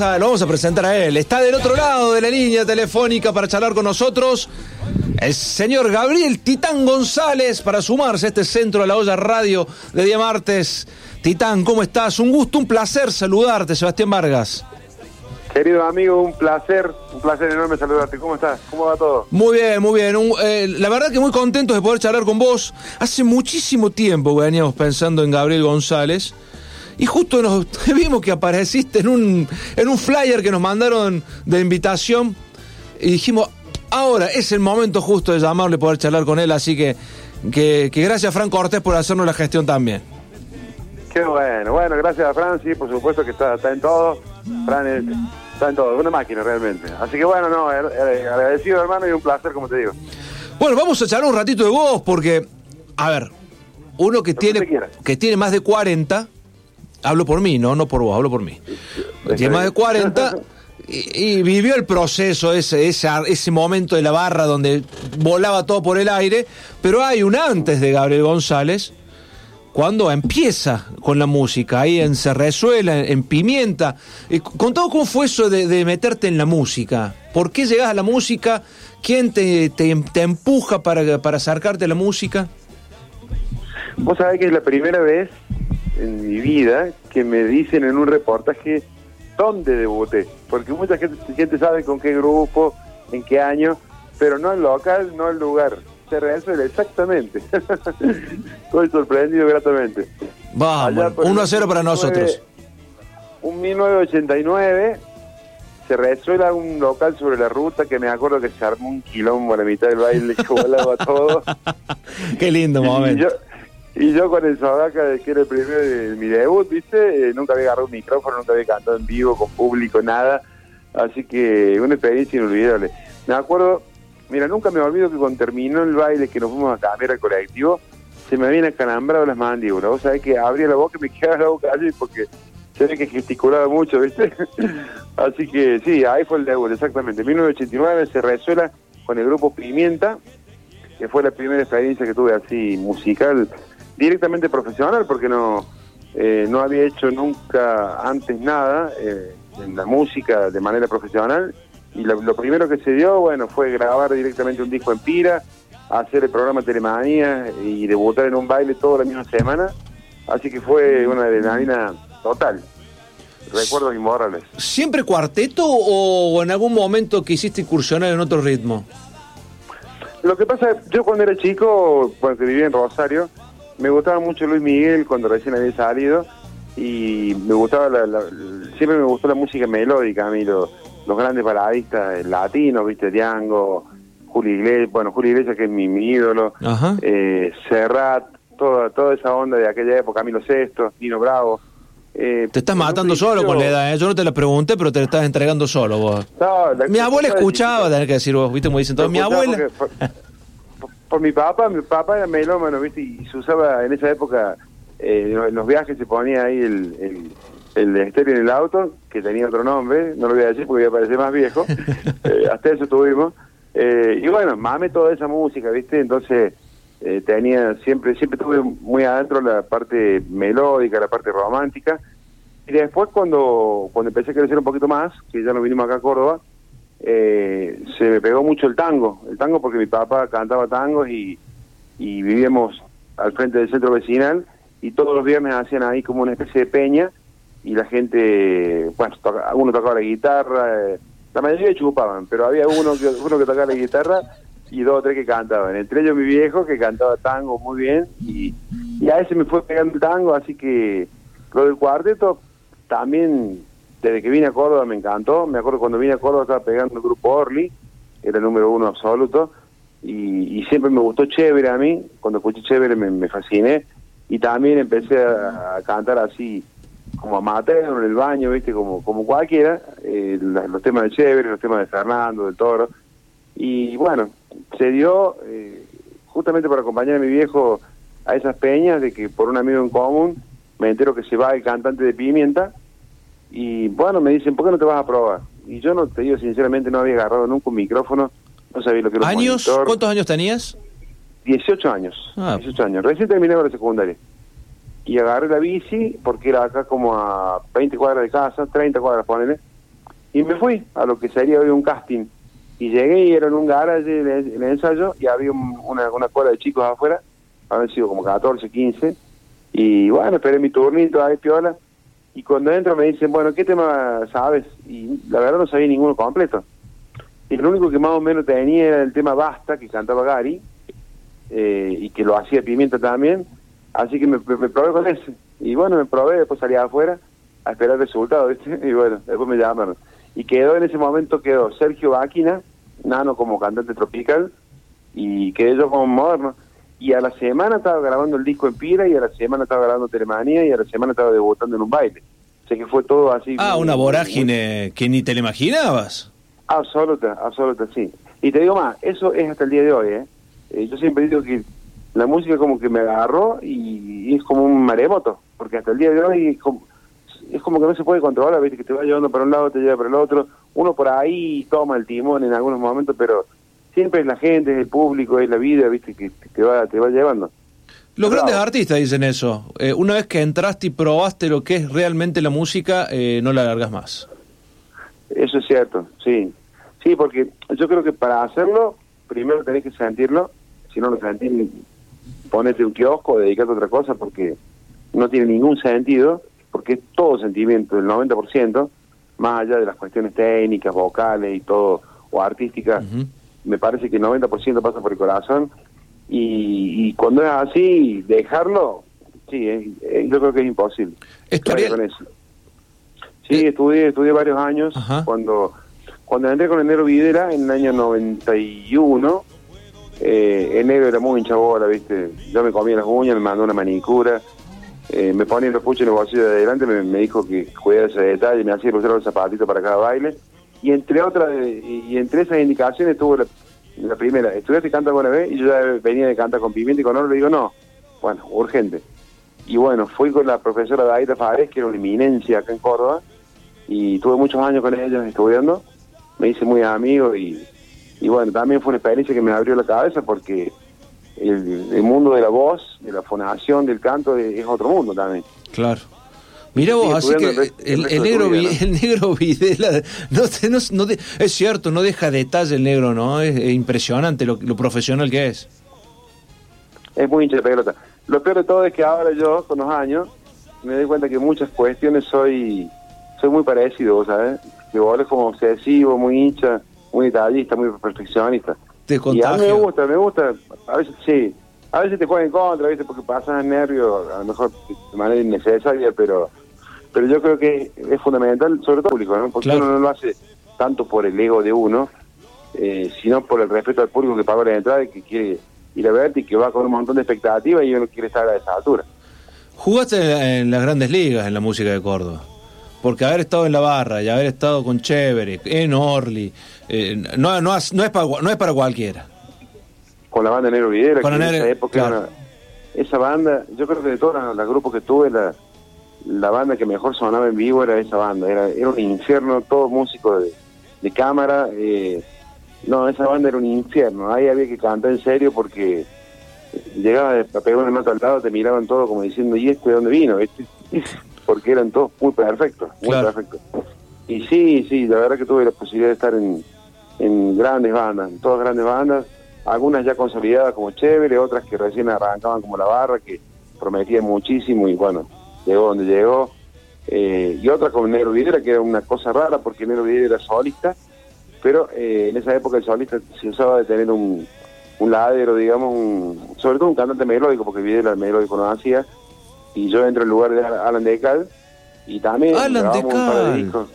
vamos a, lo vamos a presentar a él. Está del otro lado de la línea telefónica para charlar con nosotros el señor Gabriel Titán González para sumarse a este centro de la olla radio de día martes. Titán, ¿cómo estás? Un gusto, un placer saludarte, Sebastián Vargas. Querido amigo, un placer, un placer enorme saludarte. ¿Cómo estás? ¿Cómo va todo? Muy bien, muy bien. Eh, la verdad que muy contentos de poder charlar con vos. Hace muchísimo tiempo veníamos pensando en Gabriel González. Y justo nos vimos que apareciste en un, en un flyer que nos mandaron de invitación. Y dijimos, ahora es el momento justo de llamarle, poder charlar con él. Así que, que, que gracias, Fran Cortés, por hacernos la gestión también. Qué bueno. Bueno, gracias a Fran, sí, por supuesto que está, está en todo. Fran es Está en todo, una máquina realmente. Así que bueno, no, agradecido hermano y un placer, como te digo. Bueno, vamos a charlar un ratito de vos porque, a ver, uno que tiene que tiene más de 40, hablo por mí, no, no por vos, hablo por mí. Tiene más de 40 y, vivió el proceso, ese, ese, ese momento de la barra donde volaba todo por el aire, pero hay un antes de Gabriel González cuando empieza con la música, ahí en Cerrezuela, en Pimienta. Eh, contado cómo fue eso de, meterte en la música. ¿Por qué llegas a la música? ¿Quién te, te, empuja para, para acercarte a la música? Vos sabés que es la primera vez en mi vida que me dicen en un reportaje dónde debuté. Porque mucha gente, gente sabe con qué grupo, en qué año, pero no el local, no el lugar se resuelve, exactamente. Estoy sorprendido gratamente. Vamos, 1 a 0 para nosotros. Un 1989 se resuelve un local sobre la ruta que me acuerdo que se armó un quilombo a la mitad del baile que volaba todo. Qué lindo momento. Y yo, con el Sodaca, de que era el primero de mi debut, ¿viste? Eh, nunca había agarrado un micrófono, nunca había cantado en vivo, con público, nada. Así que una experiencia inolvidable. Me acuerdo Mira, nunca me olvido que cuando terminó el baile que nos fuimos a cambiar al colectivo, se me habían acalambrado las mandíbulas. Vos sabés que abría la boca y me quedaba la boca allí porque se ve que gesticulaba mucho, ¿viste? Así que sí, ahí fue el debut, exactamente. En 1989 se resuela con el grupo Pimienta, que fue la primera experiencia que tuve así musical, directamente profesional, porque no, eh, no había hecho nunca antes nada eh, en la música de manera profesional y lo, primero que se dio, bueno, fue grabar directamente un disco en Pira, hacer el programa Telemanía y debutar en un baile toda la misma semana. Así que fue una adrenalina total. Recuerdos inmorales. ¿Siempre cuarteto o en algún momento quisiste incursionar en otro ritmo? Lo que pasa, yo cuando era chico, cuando vivía en Rosario, me gustaba mucho Luis Miguel cuando recién había salido y me gustaba siempre me gustó la música melódica a mí lo, los grandes baladistas latinos, viste, Diango, Julio Iglesias, bueno, Julio Iglesias que es mi, ídolo, eh, Serrat, toda, toda esa onda de aquella época, Camilo Sesto, Dino Bravo. Eh, te estás matando solo con la edad, ¿eh? yo no te la pregunté, pero te la estás entregando solo vos. mi abuela escuchaba, tener que decir vos, viste como dicen todos, mi abuela... Por, mi papá, mi papá era melómano, viste, y se usaba en esa época, eh, en los viajes se ponía ahí el el estéreo en el auto, que tenía otro nombre, no lo voy a decir porque iba a parecer más viejo, eh, hasta eso tuvimos. Eh, y bueno, mame toda esa música, ¿viste? Entonces eh, tenía, siempre siempre tuve muy adentro la parte melódica, la parte romántica. Y después cuando, cuando empecé a crecer un poquito más, que ya nos vinimos acá a Córdoba, se me pegó mucho el tango. El tango porque mi papá cantaba tangos y, y vivíamos al frente del centro vecinal y todos los viernes hacían ahí como una especie de peña y la gente, bueno, uno tocaba la guitarra, eh, la mayoría chupaban, pero había uno que, uno que tocaba la guitarra y dos o tres que cantaban. Entre ellos mi viejo que cantaba tango muy bien y, a ese me fue pegando el tango, así que lo del cuarteto también desde que vine a Córdoba me encantó. Me acuerdo cuando vine a Córdoba estaba pegando el grupo Orly, era el número uno absoluto, y, siempre me gustó Chévere a mí. Cuando escuché Chévere me, fasciné y también empecé a cantar así como amateur en el baño, viste, como, como cualquiera, eh, los temas de Chévere, los temas de Fernando, del Toro. Y bueno, se dio eh, justamente para acompañar a mi viejo a esas peñas de que por un amigo en común me entero que se va el cantante de Pimienta y bueno, me dicen, ¿por qué no te vas a probar? Y yo no te digo sinceramente, no había agarrado nunca un micrófono, no sabía lo que era un ¿Años? ¿Cuántos años tenías? 18 años, 18 ah. años, recién terminé la secundaria. y agarré la bici, porque era acá como a 20 cuadras de casa, 30 cuadras, ponele, y me fui a lo que sería hoy un casting. Y llegué y era en un garage en el, ensayo y había una, una cola de chicos afuera, habían sido como 14, 15, y bueno, esperé mi turnito ahí, piola, y cuando entro me dicen, bueno, ¿qué tema sabes? Y la verdad no sabía ninguno completo. Y lo único que más o menos tenía era el tema Basta, que cantaba Gary, eh, y que lo hacía Pimienta también, Así que me, probé con ese. Y bueno, me probé, después salí afuera a esperar resultados, ¿viste? Y bueno, después me llamaron. Y quedó en ese momento, quedó Sergio Báquina, Nano como cantante tropical, y quedé yo como moderno. Y a la semana estaba grabando el disco en Pira, y a la semana estaba grabando Telemanía, y a la semana estaba debutando en un baile. O sea que fue todo así. Ah, una vorágine que ni te la imaginabas. Absoluta, absoluta, sí. Y te digo más, eso es hasta el día de hoy, ¿eh? eh yo siempre digo que la música como que me agarró y, es como un maremoto, porque hasta el día de hoy es como, es como que no se puede controlar, ¿viste? que te va llevando para un lado, te lleva para el otro, uno por ahí toma el timón en algunos momentos, pero siempre es la gente, es el público, es la vida, ¿viste? que te va, te va llevando. Los grandes artistas dicen eso. Eh, una vez que entraste y probaste lo que es realmente la música, eh, no la largas más. Eso es cierto, sí. Sí, porque yo creo que para hacerlo, primero tenés que sentirlo. Si no lo sentís, ponete un kiosco, dedicarte a otra cosa porque no tiene ningún sentido, porque es todo sentimiento, el 90%, más allá de las cuestiones técnicas, vocales y todo, o artísticas, me parece que el 90% pasa por el corazón, y, cuando es así, dejarlo, sí, eh, yo creo que es imposible. Con Sí, eh, estudié, estudié varios años, cuando cuando entré con Enero Videra en el año 91, eh, enero era muy hinchabola, ¿viste? Yo me comía las uñas, me mandó una manicura, eh, me ponía los puchos en el bolsillo de adelante, me, dijo que cuidara ese detalle, me hacía usar los zapatitos para cada baile. Y entre otras, y entre esas indicaciones tuvo la, primera, estudiaste canta alguna vez, y yo ya venía de cantar con pimienta y con oro, le digo, no, bueno, urgente. Y bueno, fui con la profesora Daida Fares, que era una eminencia acá en Córdoba, y tuve muchos años con ella estudiando, me hice muy amigo y y bueno, también fue una experiencia que me abrió la cabeza porque el, mundo de la voz, de la fonación, del canto es, otro mundo también. Claro. Mira vos, así que el, negro, el negro Videla, no, no, es cierto, no deja detalle el negro, ¿no? Es, impresionante lo, profesional que es. Es muy hincha de pelota. Lo peor de todo es que ahora yo, con los años, me doy cuenta que muchas cuestiones soy soy muy parecido, ¿sabes? Que vos eres como obsesivo, muy hincha muy detallista, muy perfeccionista. y a mí me gusta, me gusta, a veces sí, a veces te juega en contra, ¿viste? porque pasas nervios, a lo mejor de manera innecesaria, pero pero yo creo que es fundamental, sobre todo público, ¿no? porque uno no lo hace tanto por el ego de uno, eh, sino por el respeto al público que pagó la entrada y que quiere ir a verte y que va con un montón de expectativas y uno quiere estar a esa altura. Jugaste en las grandes ligas en la música de Córdoba porque haber estado en la barra y haber estado con Chévere, en Orly, eh, no, no, es para, no es para cualquiera. Con la banda Negro Videra, que en esa época esa banda, yo creo que de todos los grupos que tuve, la, la banda que mejor sonaba en vivo era esa banda, era, era un infierno, todo músico de, de cámara, eh, no, esa banda era un infierno, ahí había que cantar en serio porque llegaba a pegar una nota al lado, te miraban todo como diciendo, ¿y este de dónde vino? Este, porque eran todos muy perfectos, muy perfectos. Y sí, sí, la verdad que tuve la posibilidad de estar en, en grandes bandas, en todas grandes bandas, algunas ya consolidadas como Chévere, otras que recién arrancaban como La Barra, que prometían muchísimo y bueno, llegó donde llegó. Eh, y otra como Negro Videra, que era una cosa rara porque Negro Videra era solista, pero eh, en esa época el solista se usaba de tener un, un ladero, digamos, sobre todo un cantante melódico, porque Videra el melódico no hacía, y yo entro en lugar de Alan Decal y también Alan Decal.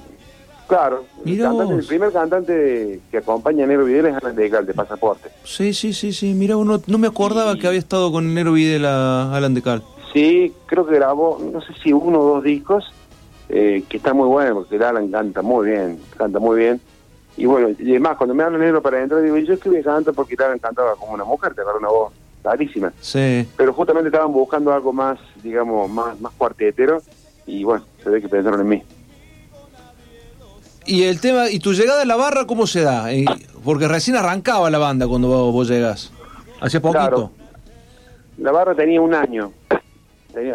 Claro, el, primer cantante que acompaña a Nero Videla es Alan Decal, de Pasaporte. Sí, sí, sí, sí, mira, uno, no me acordaba que había estado con Nero Videla Alan Decal. Sí, creo que grabó, no sé si uno o dos discos, eh, que está muy bueno, porque Alan canta muy bien, canta muy bien. Y bueno, y además, cuando me habla negro para adentro, digo, yo escribí canto porque Alan cantaba como una mujer, te agarra una voz clarísima. Sí. Pero justamente estaban buscando algo más, digamos, más, más cuartetero y bueno, se ve que pensaron en mí. Y el tema, ¿y tu llegada a la barra cómo se da? Porque recién arrancaba la banda cuando vos, llegas. Hace poquito. La barra tenía un año.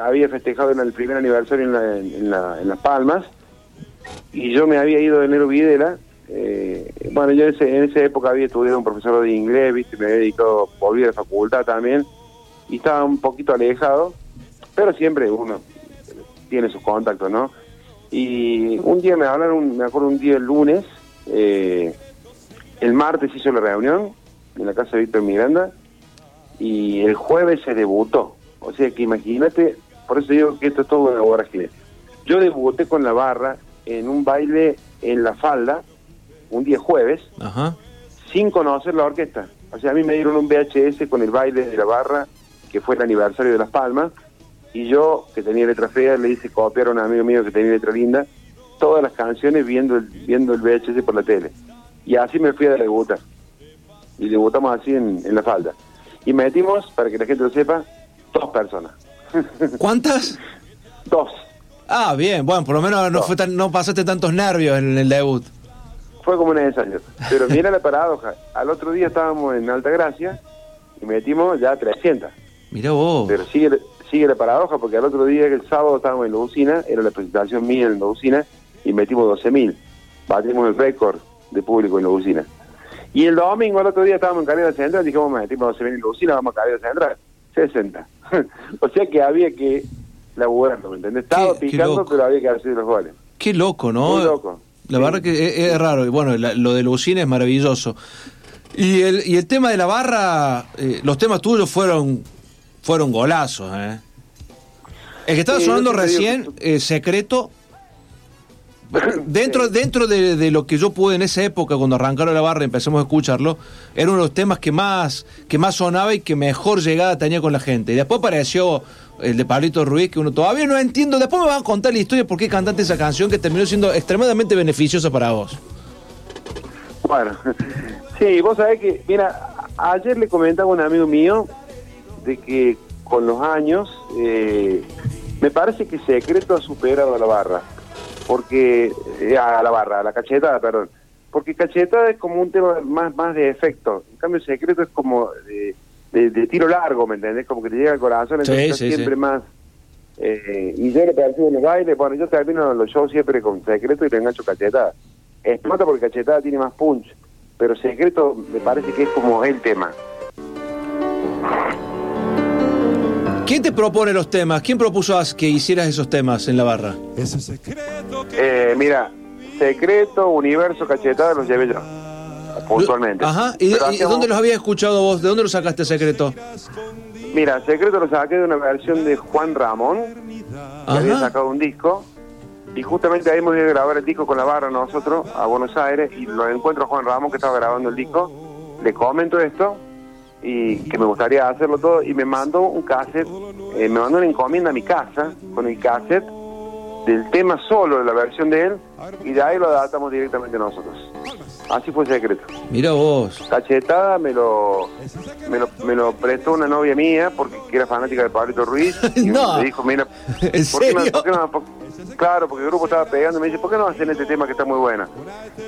Había festejado en el primer aniversario en, en, Las Palmas y yo me había ido de enero Videla. Eh, bueno, yo en, esa época había estudiado un profesor de inglés, ¿viste? me había dedicado, volví a la facultad también y estaba un poquito alejado, pero siempre uno tiene sus contactos, ¿no? Y un día me hablaron, me acuerdo un día el lunes, eh, el martes hizo la reunión en la casa de Víctor Miranda y el jueves se debutó. O sea que imagínate, por eso digo que esto es todo una que Yo debuté con la barra en un baile en la falda, un día jueves, sin conocer la orquesta. O sea, a mí me dieron un VHS con el baile de la barra, que fue el aniversario de Las Palmas, y yo, que tenía letra fea, le hice copiar a un amigo mío que tenía letra linda, todas las canciones viendo el, viendo el VHS por la tele. Y así me fui a debutar. Y debutamos así en, en la falda. Y metimos, para que la gente lo sepa, dos personas. ¿Cuántas? dos. Ah, bien, bueno, por lo menos no, fue tan, no pasaste tantos nervios en el debut. Fue como necesario. Pero mira la paradoja. Al otro día estábamos en Alta Gracia y metimos ya 300. Mira vos. Pero sigue, sigue la paradoja porque al otro día, el sábado, estábamos en la usina, era la presentación mía en la usina y metimos 12.000. Batimos el récord de público en la usina. Y el domingo, el otro día, estábamos en Carrera Central, dijimos, metimos 12.000 en la usina, vamos a Carrera Central. 60. o sea que había que laburarlo, ¿me entendés? Estaba picando, pero había que hacer los goles. Qué loco, ¿no? Muy loco. La verdad que es, raro. Y bueno, lo de Lucina es maravilloso. Y el, y el tema de la barra, eh, los temas tuyos fueron fueron golazos, ¿eh? El que estaba sonando recién, eh, Secreto, dentro, dentro de, lo que yo pude en esa época, cuando arrancaron la barra y empezamos a escucharlo, era uno de los temas que más, que más sonaba y que mejor llegada tenía con la gente. Y después apareció el de Pablito Ruiz, que uno todavía no entiendo. Después me van a contar la historia por qué cantaste esa canción que terminó siendo extremadamente beneficiosa para vos. Bueno, sí, vos sabés que, mira, ayer le comentaba un amigo mío de que con los años eh, me parece que Secreto ha superado a la barra porque eh, a la barra, a la cachetada, perdón, porque cachetada es como un tema más más de efecto, en cambio secreto es como de, tiro largo, ¿me entendés? Como que te llega al corazón, entonces siempre más. Eh, y yo le percibo en los bailes, bueno, yo termino los shows siempre con secreto y le engancho cachetada. Explota porque cachetada tiene más punch, pero secreto me parece que es como el tema. ¿Quién te propone los temas? ¿Quién propuso que hicieras esos temas en la barra? Eh, mira, Secreto, Universo, Cachetada, los llevé yo. Puntualmente. Ajá. ¿Y, dónde los habías escuchado vos? ¿De dónde lo sacaste Secreto? Mira, Secreto lo saqué de una versión de Juan Ramón, que había sacado un disco. Y justamente ahí hemos ido a grabar el disco con la barra nosotros a Buenos Aires y lo encuentro a Juan Ramón que estaba grabando el disco. Le comento esto y que me gustaría hacerlo todo y me mandó un cassette, eh, me mandó una encomienda a mi casa con el cassette del tema solo de la versión de él y de ahí lo adaptamos directamente nosotros. Así fue secreto. Mira vos. Cachetada me lo, me lo, me lo prestó una novia mía porque era fanática de Pablito Ruiz y no. me dijo, mira, ¿por qué no, claro, porque el grupo estaba pegando y me dice, ¿por qué no hacen este tema que está muy buena?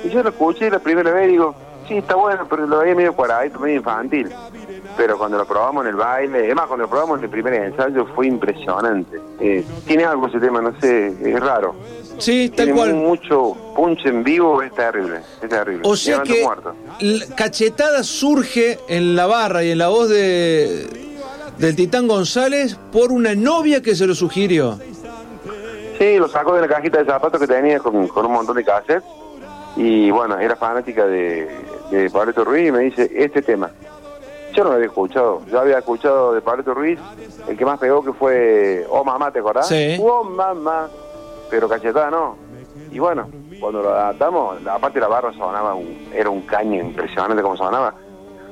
Y yo lo escuché la primera vez y digo, sí, está bueno, pero lo veía medio cuadradito, medio infantil. Pero cuando lo probamos en el baile, es más, cuando lo probamos en el primer ensayo fue impresionante. Eh, tiene algo ese tema, no sé, es raro. Sí, tal tiene cual. mucho punch en vivo, es terrible, es terrible. O sea que cachetada surge en la barra y en la voz de del Titán González por una novia que se lo sugirió. Sí, lo sacó de la cajita de zapatos que tenía con, con un montón de cassettes y bueno, era fanática de, de Pablo Ruiz y me dice, este tema. Yo no lo había escuchado, yo había escuchado de Pablo Ruiz, el que más pegó que fue Oh Mamá, ¿te acordás? Sí. Oh Mamá, pero cachetada no. Y bueno, cuando lo adaptamos, aparte la barra sonaba, era un caño impresionante como sonaba.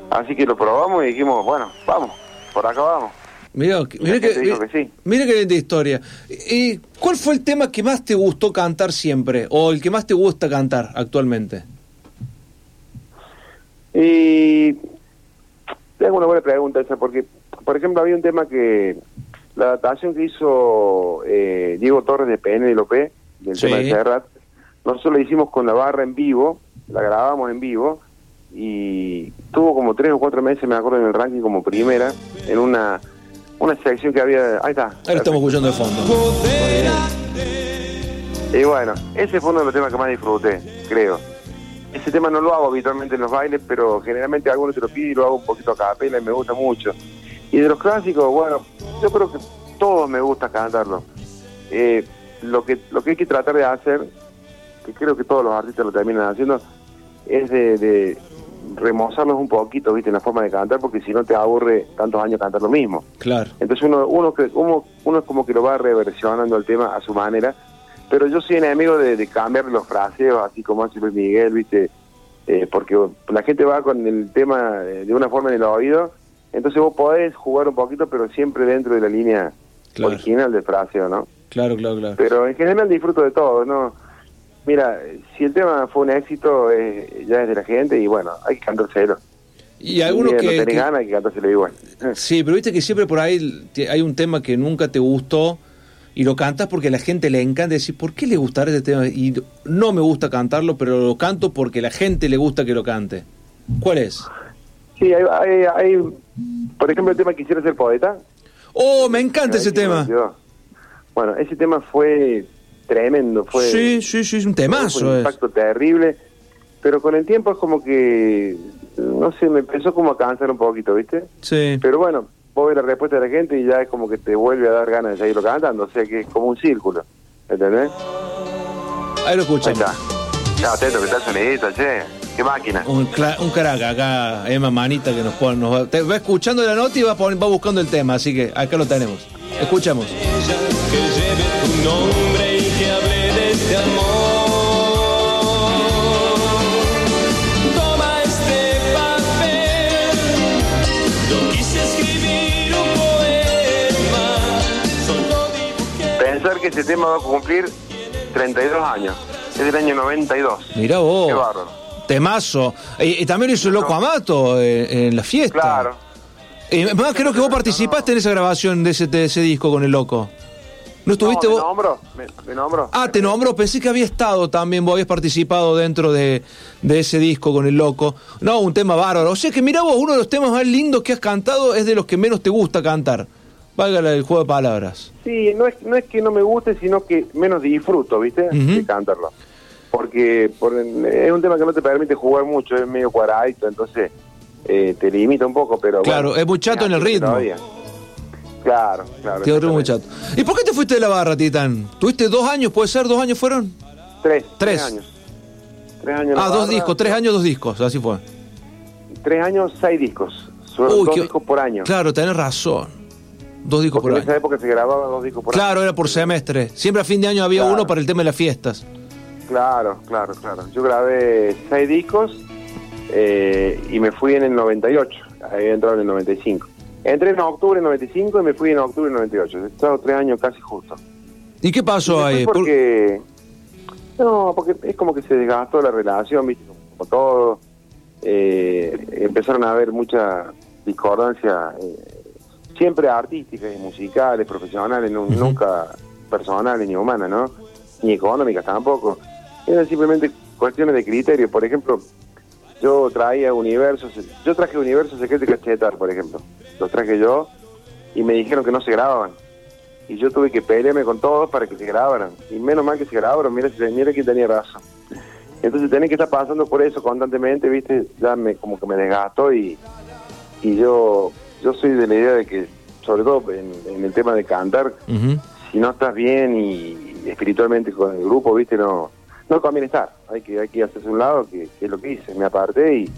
Así que lo probamos y dijimos, bueno, vamos, por acá vamos. Mira, mira que, mira que linda historia. ¿Y cuál fue el tema que más te gustó cantar siempre? ¿O el que más te gusta cantar actualmente? Y tengo una buena pregunta esa, porque, por ejemplo, había un tema que la adaptación que hizo eh, Diego Torres de PN de López, del tema de Serrat, nosotros la hicimos con la barra en vivo, la grabamos en vivo, y tuvo como tres o cuatro meses, me acuerdo, en el ranking como primera, en una una sección que había. Ahí está. Ahí lo estamos escuchando de fondo. Y bueno, ese fue uno de los temas que más disfruté, creo. Ese tema no lo hago habitualmente en los bailes, pero generalmente algunos se lo pide y lo hago un poquito a capela y me gusta mucho. Y de los clásicos, bueno, yo creo que todos me gusta cantarlo. Eh, lo que lo que hay que tratar de hacer, que creo que todos los artistas lo terminan haciendo, es de, remozarlos un poquito, viste, en la forma de cantar, porque si no te aburre tantos años cantar lo mismo. Claro. Entonces uno uno uno, uno es como que lo va reversionando el tema a su manera, pero yo soy enemigo de, de cambiar los fraseos, así como hace Luis Miguel, viste, eh, porque la gente va con el tema de una forma en el oído, entonces vos podés jugar un poquito, pero siempre dentro de la línea original del fraseo, ¿no? Claro, claro, claro. Pero en general disfruto de todo, ¿no? Mira, si el tema fue un éxito, eh, ya es de la gente y bueno, hay que cantárselo. Y algunos que, no tenés ganas, hay que cantárselo igual. Sí, pero viste que siempre por ahí hay un tema que nunca te gustó y lo cantas porque a la gente le encanta decir, ¿por qué le gustará este tema? Y no me gusta cantarlo, pero lo canto porque a la gente le gusta que lo cante. ¿Cuál es? Sí, hay, hay, hay por ejemplo, el tema Quisiera ser poeta. Oh, me encanta ese tema. Bueno, ese tema fue tremendo, fue... Sí, sí, sí, es un temazo. Fue un impacto terrible, pero con el tiempo es como que, no sé, me empezó como a cansar un poquito, ¿viste? Sí. Pero bueno, vos ves la respuesta de la gente y ya es como que te vuelve a dar ganas de seguirlo cantando, o sea que es como un círculo, ¿entendés? Ahí lo escuchamos. Ahí está. Chao, Teto, que está sonidito, che. Qué máquina. Un, un crack acá, Emma Manita, que nos pone, nos va, te va escuchando la nota y va, va buscando el tema, así que acá lo tenemos. Escuchemos. Que lleve tu nombre que este tema va a cumplir 32 años. Es del año 92. Mirá vos. Qué bárbaro. Temazo. Y, y también hizo Loco Amato eh, en la fiesta. Claro. Y más creo que vos participaste en esa grabación de ese, de ese disco con el Loco. ¿No estuviste no, vos? Me nombro, me, me nombro. Ah, te nombró, pensé que había estado también, vos habías participado dentro de, de, ese disco con el loco. No, un tema bárbaro. O sea que mira vos, uno de los temas más lindos que has cantado es de los que menos te gusta cantar. Valga el juego de palabras. Sí, no es, no es que no me guste, sino que menos disfruto, ¿viste? Uh -huh. De cantarlo. Porque por, es un tema que no te permite jugar mucho, es medio cuadradito, entonces eh, te limita un poco, pero Claro, bueno, es muy chato en el ritmo. Todavía. Claro, claro. Te otro muy chato. ¿Y por qué te fuiste de la barra, Titán? ¿Tuviste dos años? ¿Puede ser? ¿Dos años fueron? Tres. Tres. Tres años. Tres años ah, dos barra, discos. Tres años, dos discos. Así fue. Tres años, seis discos. Son Uy, dos qué... discos por año. Claro, tenés razón. Dos discos Porque por en año. esa época se grababa dos discos por claro, año. Claro, era por semestre. Siempre a fin de año había claro. uno para el tema de las fiestas. Claro, claro, claro. Yo grabé seis discos eh, y me fui en el 98. Había entrado en el 95. Entré en octubre del 95 y me fui en octubre del 98. He estado tres años casi justo. ¿Y qué pasó y ahí? Porque... No, porque es como que se desgastó la relación, ¿viste? Como todo. Eh, empezaron a haber mucha discordancia, eh, siempre artísticas y musicales, profesionales, no, uh -huh. nunca personales ni humanas, ¿no? Ni económicas tampoco. Eran simplemente cuestiones de criterio. Por ejemplo, yo traía universos, yo traje universos secretos y cachetar, por ejemplo. Los traje yo y me dijeron que no se grababan. Y yo tuve que pelearme con todos para que se grabaran. Y menos mal que se grabaron, mira, mira quién tenía razón. Entonces tenés que estar pasando por eso constantemente, viste, ya me como que me desgastó y, y yo yo soy de la idea de que, sobre todo en, en el tema de cantar, uh -huh. si no estás bien y, y espiritualmente con el grupo, viste, no no conviene estar, hay que, hay que hacerse un lado, que, que, es lo que hice, me aparté y,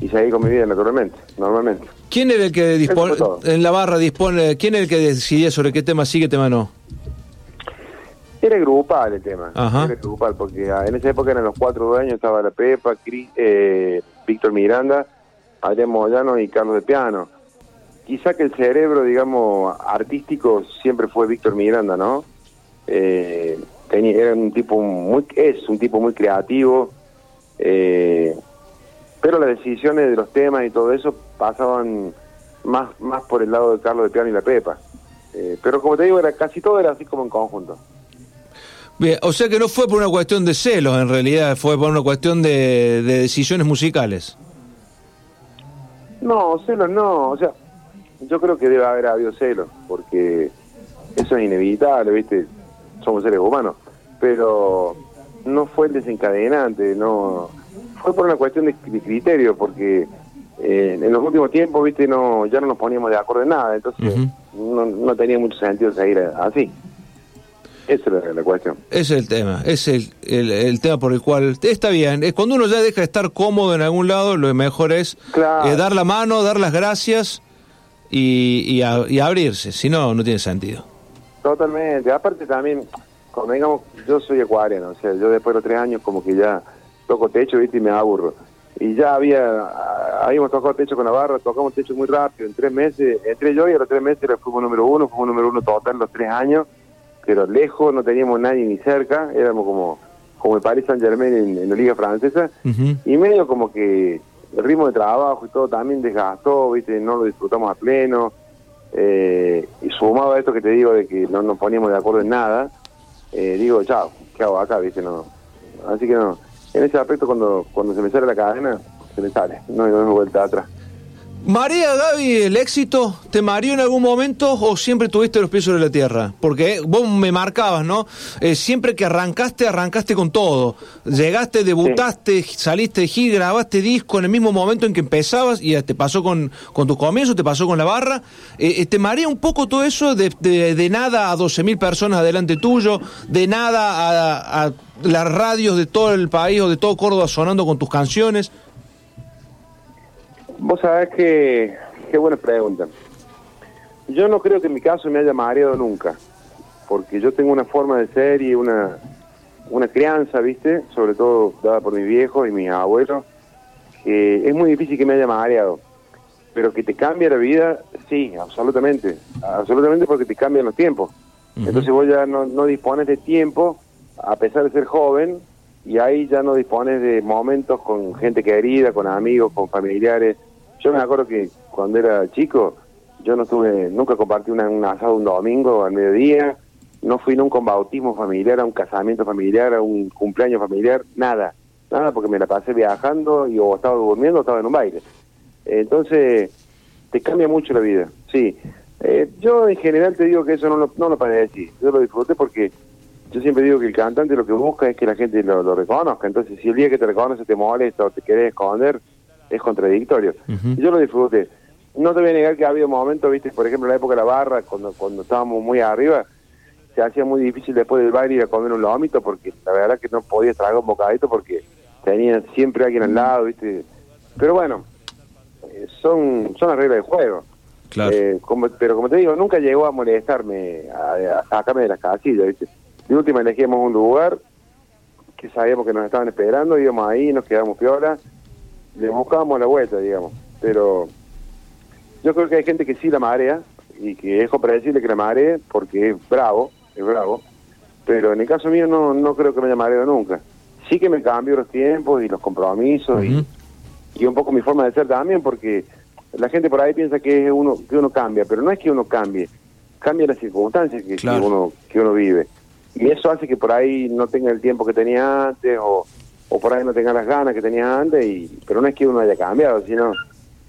y seguí con mi vida naturalmente, normalmente. ¿Quién era el que dispone, en la barra dispone, quién era el que decidía sobre qué tema sí, qué tema no? Era grupal el tema, Ajá. era grupal, porque en esa época eran los cuatro dueños, estaba la Pepa, Cris, eh, Víctor Miranda, Adrián Moyano y Carlos de Piano. Quizá que el cerebro, digamos, artístico siempre fue Víctor Miranda, ¿no? Eh, tenía, era un tipo muy, es un tipo muy creativo, eh, pero las decisiones de los temas y todo eso pasaban más, más por el lado de Carlos de Piano y la Pepa. Eh, pero como te digo, era casi todo era así como en conjunto. Bien, o sea que no fue por una cuestión de celos, en realidad fue por una cuestión de, de decisiones musicales. No, celos no, o sea, yo creo que debe haber habido celos, porque eso es inevitable, ¿viste? Somos seres humanos, pero no fue el desencadenante, no fue por una cuestión de, criterio, porque eh, en los últimos tiempos, ¿viste? no Ya no nos poníamos de acuerdo en nada, entonces no, no tenía mucho sentido seguir así. Esa es la, cuestión. Ese es el tema, es el, el, tema por el cual está bien. Es cuando uno ya deja de estar cómodo en algún lado, lo mejor es eh, dar la mano, dar las gracias y, y, abrirse. Si no, no tiene sentido. Totalmente. Aparte también, como digamos, yo soy acuariano, o sea, yo después de los tres años como que ya toco techo, ¿viste? Y me aburro. Y ya había, habíamos tocado techo con la barra, tocamos techo muy rápido, en tres meses, entré yo y a los tres meses fuimos número uno, fuimos número uno total los tres años pero lejos, no teníamos nadie ni cerca, éramos como, como el Paris Saint Germain en, la Liga Francesa, y medio como que el ritmo de trabajo y todo también desgastó, ¿viste? no lo disfrutamos a pleno, eh, y sumado a esto que te digo de que no nos poníamos de acuerdo en nada, eh, digo, chao, ¿qué hago acá? ¿viste? No. Así que no, en ese aspecto cuando, cuando se me sale la cadena, se me sale, no hay vuelta atrás. María, Gaby, el éxito te mareó en algún momento o siempre tuviste los pies sobre la tierra? Porque vos me marcabas, ¿no? Eh, siempre que arrancaste, arrancaste con todo. Llegaste, debutaste, saliste de gira, grabaste disco en el mismo momento en que empezabas y te pasó con, con tus comienzos, te pasó con la barra. Eh, eh, ¿Te marea un poco todo eso de, de, nada a 12.000 personas delante tuyo, de nada a, a las radios de todo el país o de todo Córdoba sonando con tus canciones? Vos sabés que, qué buena pregunta. Yo no creo que en mi caso me haya mareado nunca, porque yo tengo una forma de ser y una, una crianza, ¿viste? Sobre todo dada por mis viejos y mis abuelos, que es muy difícil que me haya mareado. Pero que te cambie la vida, sí, absolutamente. Absolutamente porque te cambian los tiempos. Entonces vos ya no, no dispones de tiempo, a pesar de ser joven, y ahí ya no dispones de momentos con gente querida, con amigos, con familiares. Yo me acuerdo que cuando era chico, yo no tuve, nunca compartí un asado un domingo al mediodía, no fui nunca a un bautismo familiar, a un casamiento familiar, a un cumpleaños familiar, nada, nada, porque me la pasé viajando y o estaba durmiendo o estaba en un baile. Entonces, te cambia mucho la vida, sí. Eh, yo en general te digo que eso no lo, no lo decir, yo lo disfruté porque yo siempre digo que el cantante lo que busca es que la gente lo, reconozca. Entonces, si el día que te reconoce te molesta o te querés esconder, es contradictorio. y yo lo disfruté. No te voy a negar que ha habido momentos, viste, por ejemplo, en la época de la barra, cuando, cuando estábamos muy arriba, se hacía muy difícil después del baile ir a comer un lomito, porque la verdad que no podías tragar un bocadito porque tenía siempre alguien al lado, viste. Pero bueno, eh, son, son las reglas del juego. Claro. Eh, como, pero como te digo, nunca llegó a molestarme, a, a sacarme de las casillas, viste. De última elegimos un lugar que sabíamos que nos estaban esperando, íbamos ahí, nos quedamos piola, le buscábamos la vuelta, digamos. Pero yo creo que hay gente que sí la marea y que es decirle que la maree porque es bravo, es bravo. Pero en el caso mío no, no creo que me haya mareado nunca. Sí que me cambió los tiempos y los compromisos y, y un poco mi forma de ser también porque la gente por ahí piensa que uno que uno cambia, pero no es que uno cambie, cambia las circunstancias que, que uno que uno vive y eso hace que por ahí no tenga el tiempo que tenía antes o, o por ahí no tenga las ganas que tenía antes, y pero no es que uno haya cambiado, sino,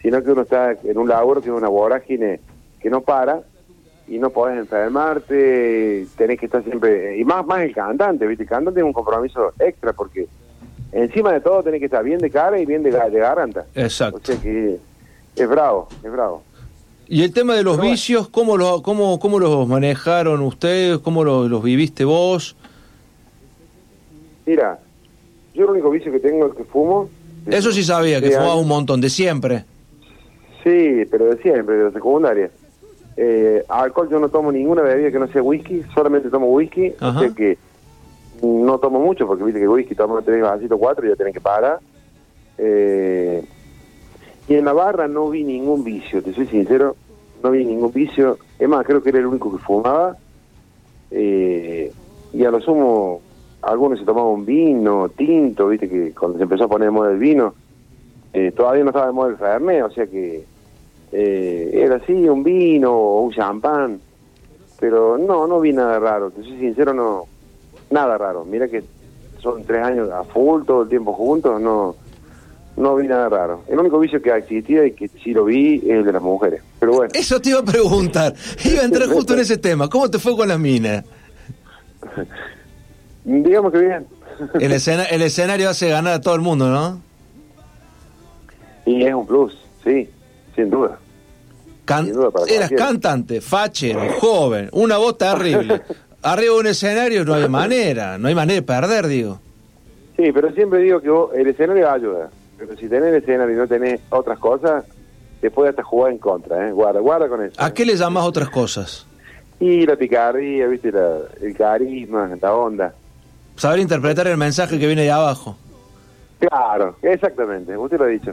sino que uno está en un laburo que es una vorágine que no para y no podés enfermarte, tenés que estar siempre, y más más el cantante, ¿viste? El cantante tiene un compromiso extra porque encima de todo tenés que estar bien de cara y bien de, de garganta. Exacto. O sea que es bravo, es bravo. Y el tema de los vicios, ¿cómo, lo, cómo, ¿cómo los manejaron ustedes? ¿Cómo los viviste vos? Mira, yo el único vicio que tengo es que fumo. Eso sí sabía, que fumaba un montón, de siempre. Sí, pero de siempre, de la secundaria. Eh, alcohol yo no tomo ninguna bebida que no sea whisky, solamente tomo whisky, así que no tomo mucho, porque viste que whisky tomo tres vasitos, cuatro y ya tienen que parar. Eh, y en la barra no vi ningún vicio, te soy sincero, no vi ningún vicio. Es más, creo que era el único que fumaba. Eh, y a lo sumo, algunos se tomaban un vino, tinto, viste que cuando se empezó a poner de moda el vino, eh, todavía no estaba de moda el fernet, o sea que eh, era así, un vino o un champán. Pero no, no vi nada raro, te soy sincero, no, nada raro. Mira que son tres años a full, todo el tiempo juntos, no no vi nada raro. El único vicio que existía y que sí lo vi es el de las mujeres. Pero bueno. Eso te iba a preguntar. Iba a entrar justo en ese tema. ¿Cómo te fue con las minas? Digamos que bien. El, el escenario hace ganar a todo el mundo, ¿no? Y es un plus, sí, sin duda. eras cantante, fachero, joven, una voz terrible. Arriba de un escenario no hay manera, no hay manera de perder, digo. Sí, pero siempre digo que el escenario ayuda. Pero si tenés el escenario y no tenés otras cosas, te puede hasta jugar en contra, ¿eh? Guarda, guarda con eso. ¿A qué le llamas otras cosas? Y la picardía, ¿viste? el carisma, la onda. Saber interpretar el mensaje que viene de abajo. Claro, exactamente, usted lo ha dicho.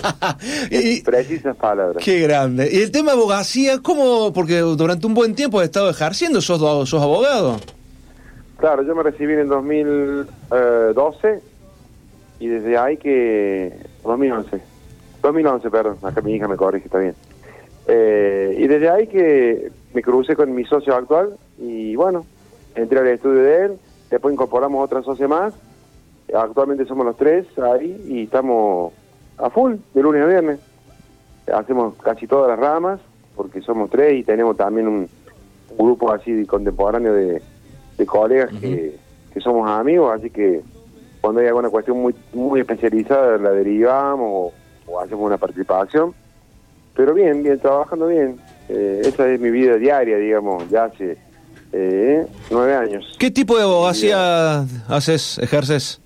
y, Precisas palabras. Qué grande. ¿Y el tema de abogacía, cómo? Porque durante un buen tiempo has estado ejerciendo, sos, sos abogado. Claro, yo me recibí en 2012 eh, y desde ahí que... 2011. 2011, perdón, acá mi hija me corrige, está bien. Eh, y desde ahí que me crucé con mi socio actual y bueno, entré al estudio de él, después incorporamos otra socia más, actualmente somos los tres ahí y estamos a full de lunes a viernes. Hacemos casi todas las ramas porque somos tres y tenemos también un, grupo así contemporáneo de, colegas que, que somos amigos, así que cuando hay alguna cuestión muy muy especializada la derivamos o, hacemos una participación. Pero bien, bien, trabajando bien. Eh, esa es mi vida diaria, digamos, ya hace eh, nueve años. ¿Qué tipo de abogacía haces, ejerces?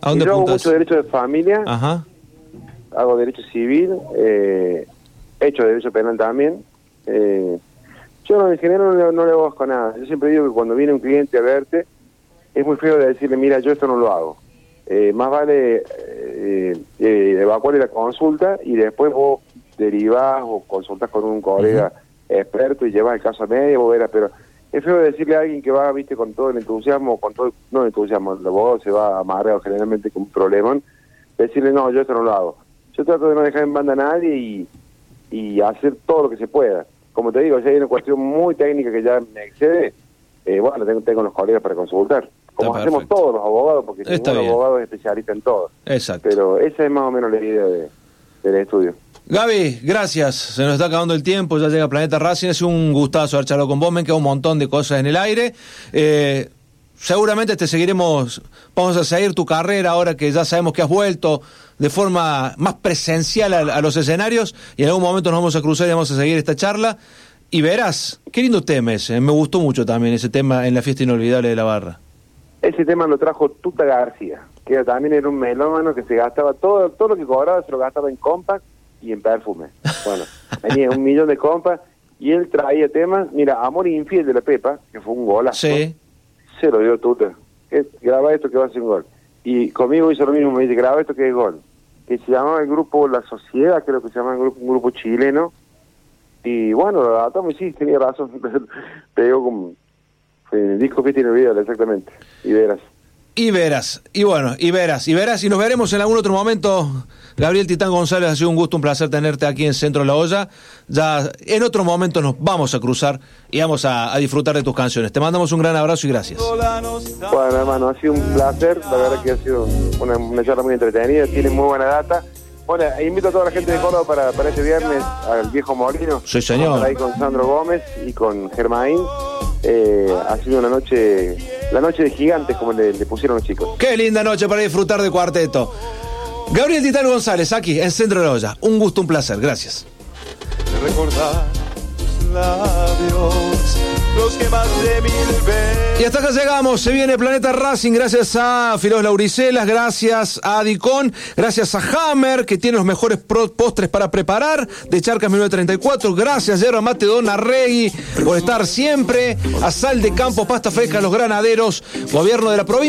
¿A dónde yo hago mucho derecho de familia, Ajá. hago derecho civil, eh, he hecho derecho penal también. Eh, yo en general no, no le con nada. Yo siempre digo que cuando viene un cliente a verte, es muy feo de decirle, mira, yo esto no lo hago. Eh, más vale eh, eh, evacuar la consulta y después vos derivás o consultas con un colega experto y llevas el caso a medio, pero es feo decirle a alguien que va, viste, con todo el entusiasmo, con todo, no el entusiasmo, el abogado se va amarrado generalmente con un problema, decirle, no, yo esto no lo hago. Yo trato de no dejar en banda a nadie y, y hacer todo lo que se pueda. Como te digo, si hay una cuestión muy técnica que ya me excede, eh, bueno, tengo, tengo los colegas para consultar como hacemos todos los abogados, porque Está ningún abogado es especialista en todo. Exacto. Pero esa es más o menos la idea de, del estudio. Gaby, gracias. Se nos está acabando el tiempo, ya llega Planeta Racing. Es un gustazo haber charlado con vos, me queda un montón de cosas en el aire. Eh, seguramente te seguiremos, vamos a seguir tu carrera ahora que ya sabemos que has vuelto de forma más presencial a, los escenarios y en algún momento nos vamos a cruzar y vamos a seguir esta charla. Y verás, qué lindo tema ese, me gustó mucho también ese tema en la fiesta inolvidable de la barra. Ese tema lo trajo Tuta García, que también era un melómano que se gastaba todo todo lo que cobraba, se lo gastaba en compact y en perfume. Bueno, tenía un millón de compas y él traía temas. Mira, Amor Infiel de la Pepa, que fue un golazo, sí. se lo dio Tuta. graba esto que va a ser un gol. Y conmigo hizo lo mismo, me dice, graba esto que es gol. Que se llamaba el grupo La Sociedad, creo que se llama el grupo, un grupo chileno. Y bueno, la y sí, tenía razón. Pegó como el disco que tiene video, exactamente. Y verás. Y verás, y bueno, y verás, y verás, y nos veremos en algún otro momento. Gabriel Titán González, ha sido un gusto, un placer tenerte aquí en Centro de la Olla. Ya en otro momento nos vamos a cruzar y vamos a, disfrutar de tus canciones. Te mandamos un gran abrazo y gracias. Bueno, hermano, ha sido un placer. La verdad que ha sido una, charla muy entretenida. Tiene muy buena data. Bueno, invito a toda la gente de Córdoba para, para este viernes al viejo Molino. Sí, señor. ahí con Sandro Gómez y con Germain. Eh, ha sido una noche, la noche de gigantes, como le, pusieron los chicos. Qué linda noche para disfrutar de cuarteto. Gabriel Titán González, aquí en Centro de la Olla. Un gusto, un placer. Gracias. Recordar Y hasta acá llegamos, se viene Planeta Racing, gracias a Filos Lauricelas, gracias a Dicon, gracias a Hammer, que tiene los mejores postres para preparar, de Charcas 1934, gracias Yerba Mate Don Arregui por estar siempre, a Sal de Campo, Pasta Fresca, Los Granaderos, Gobierno de la Provincia.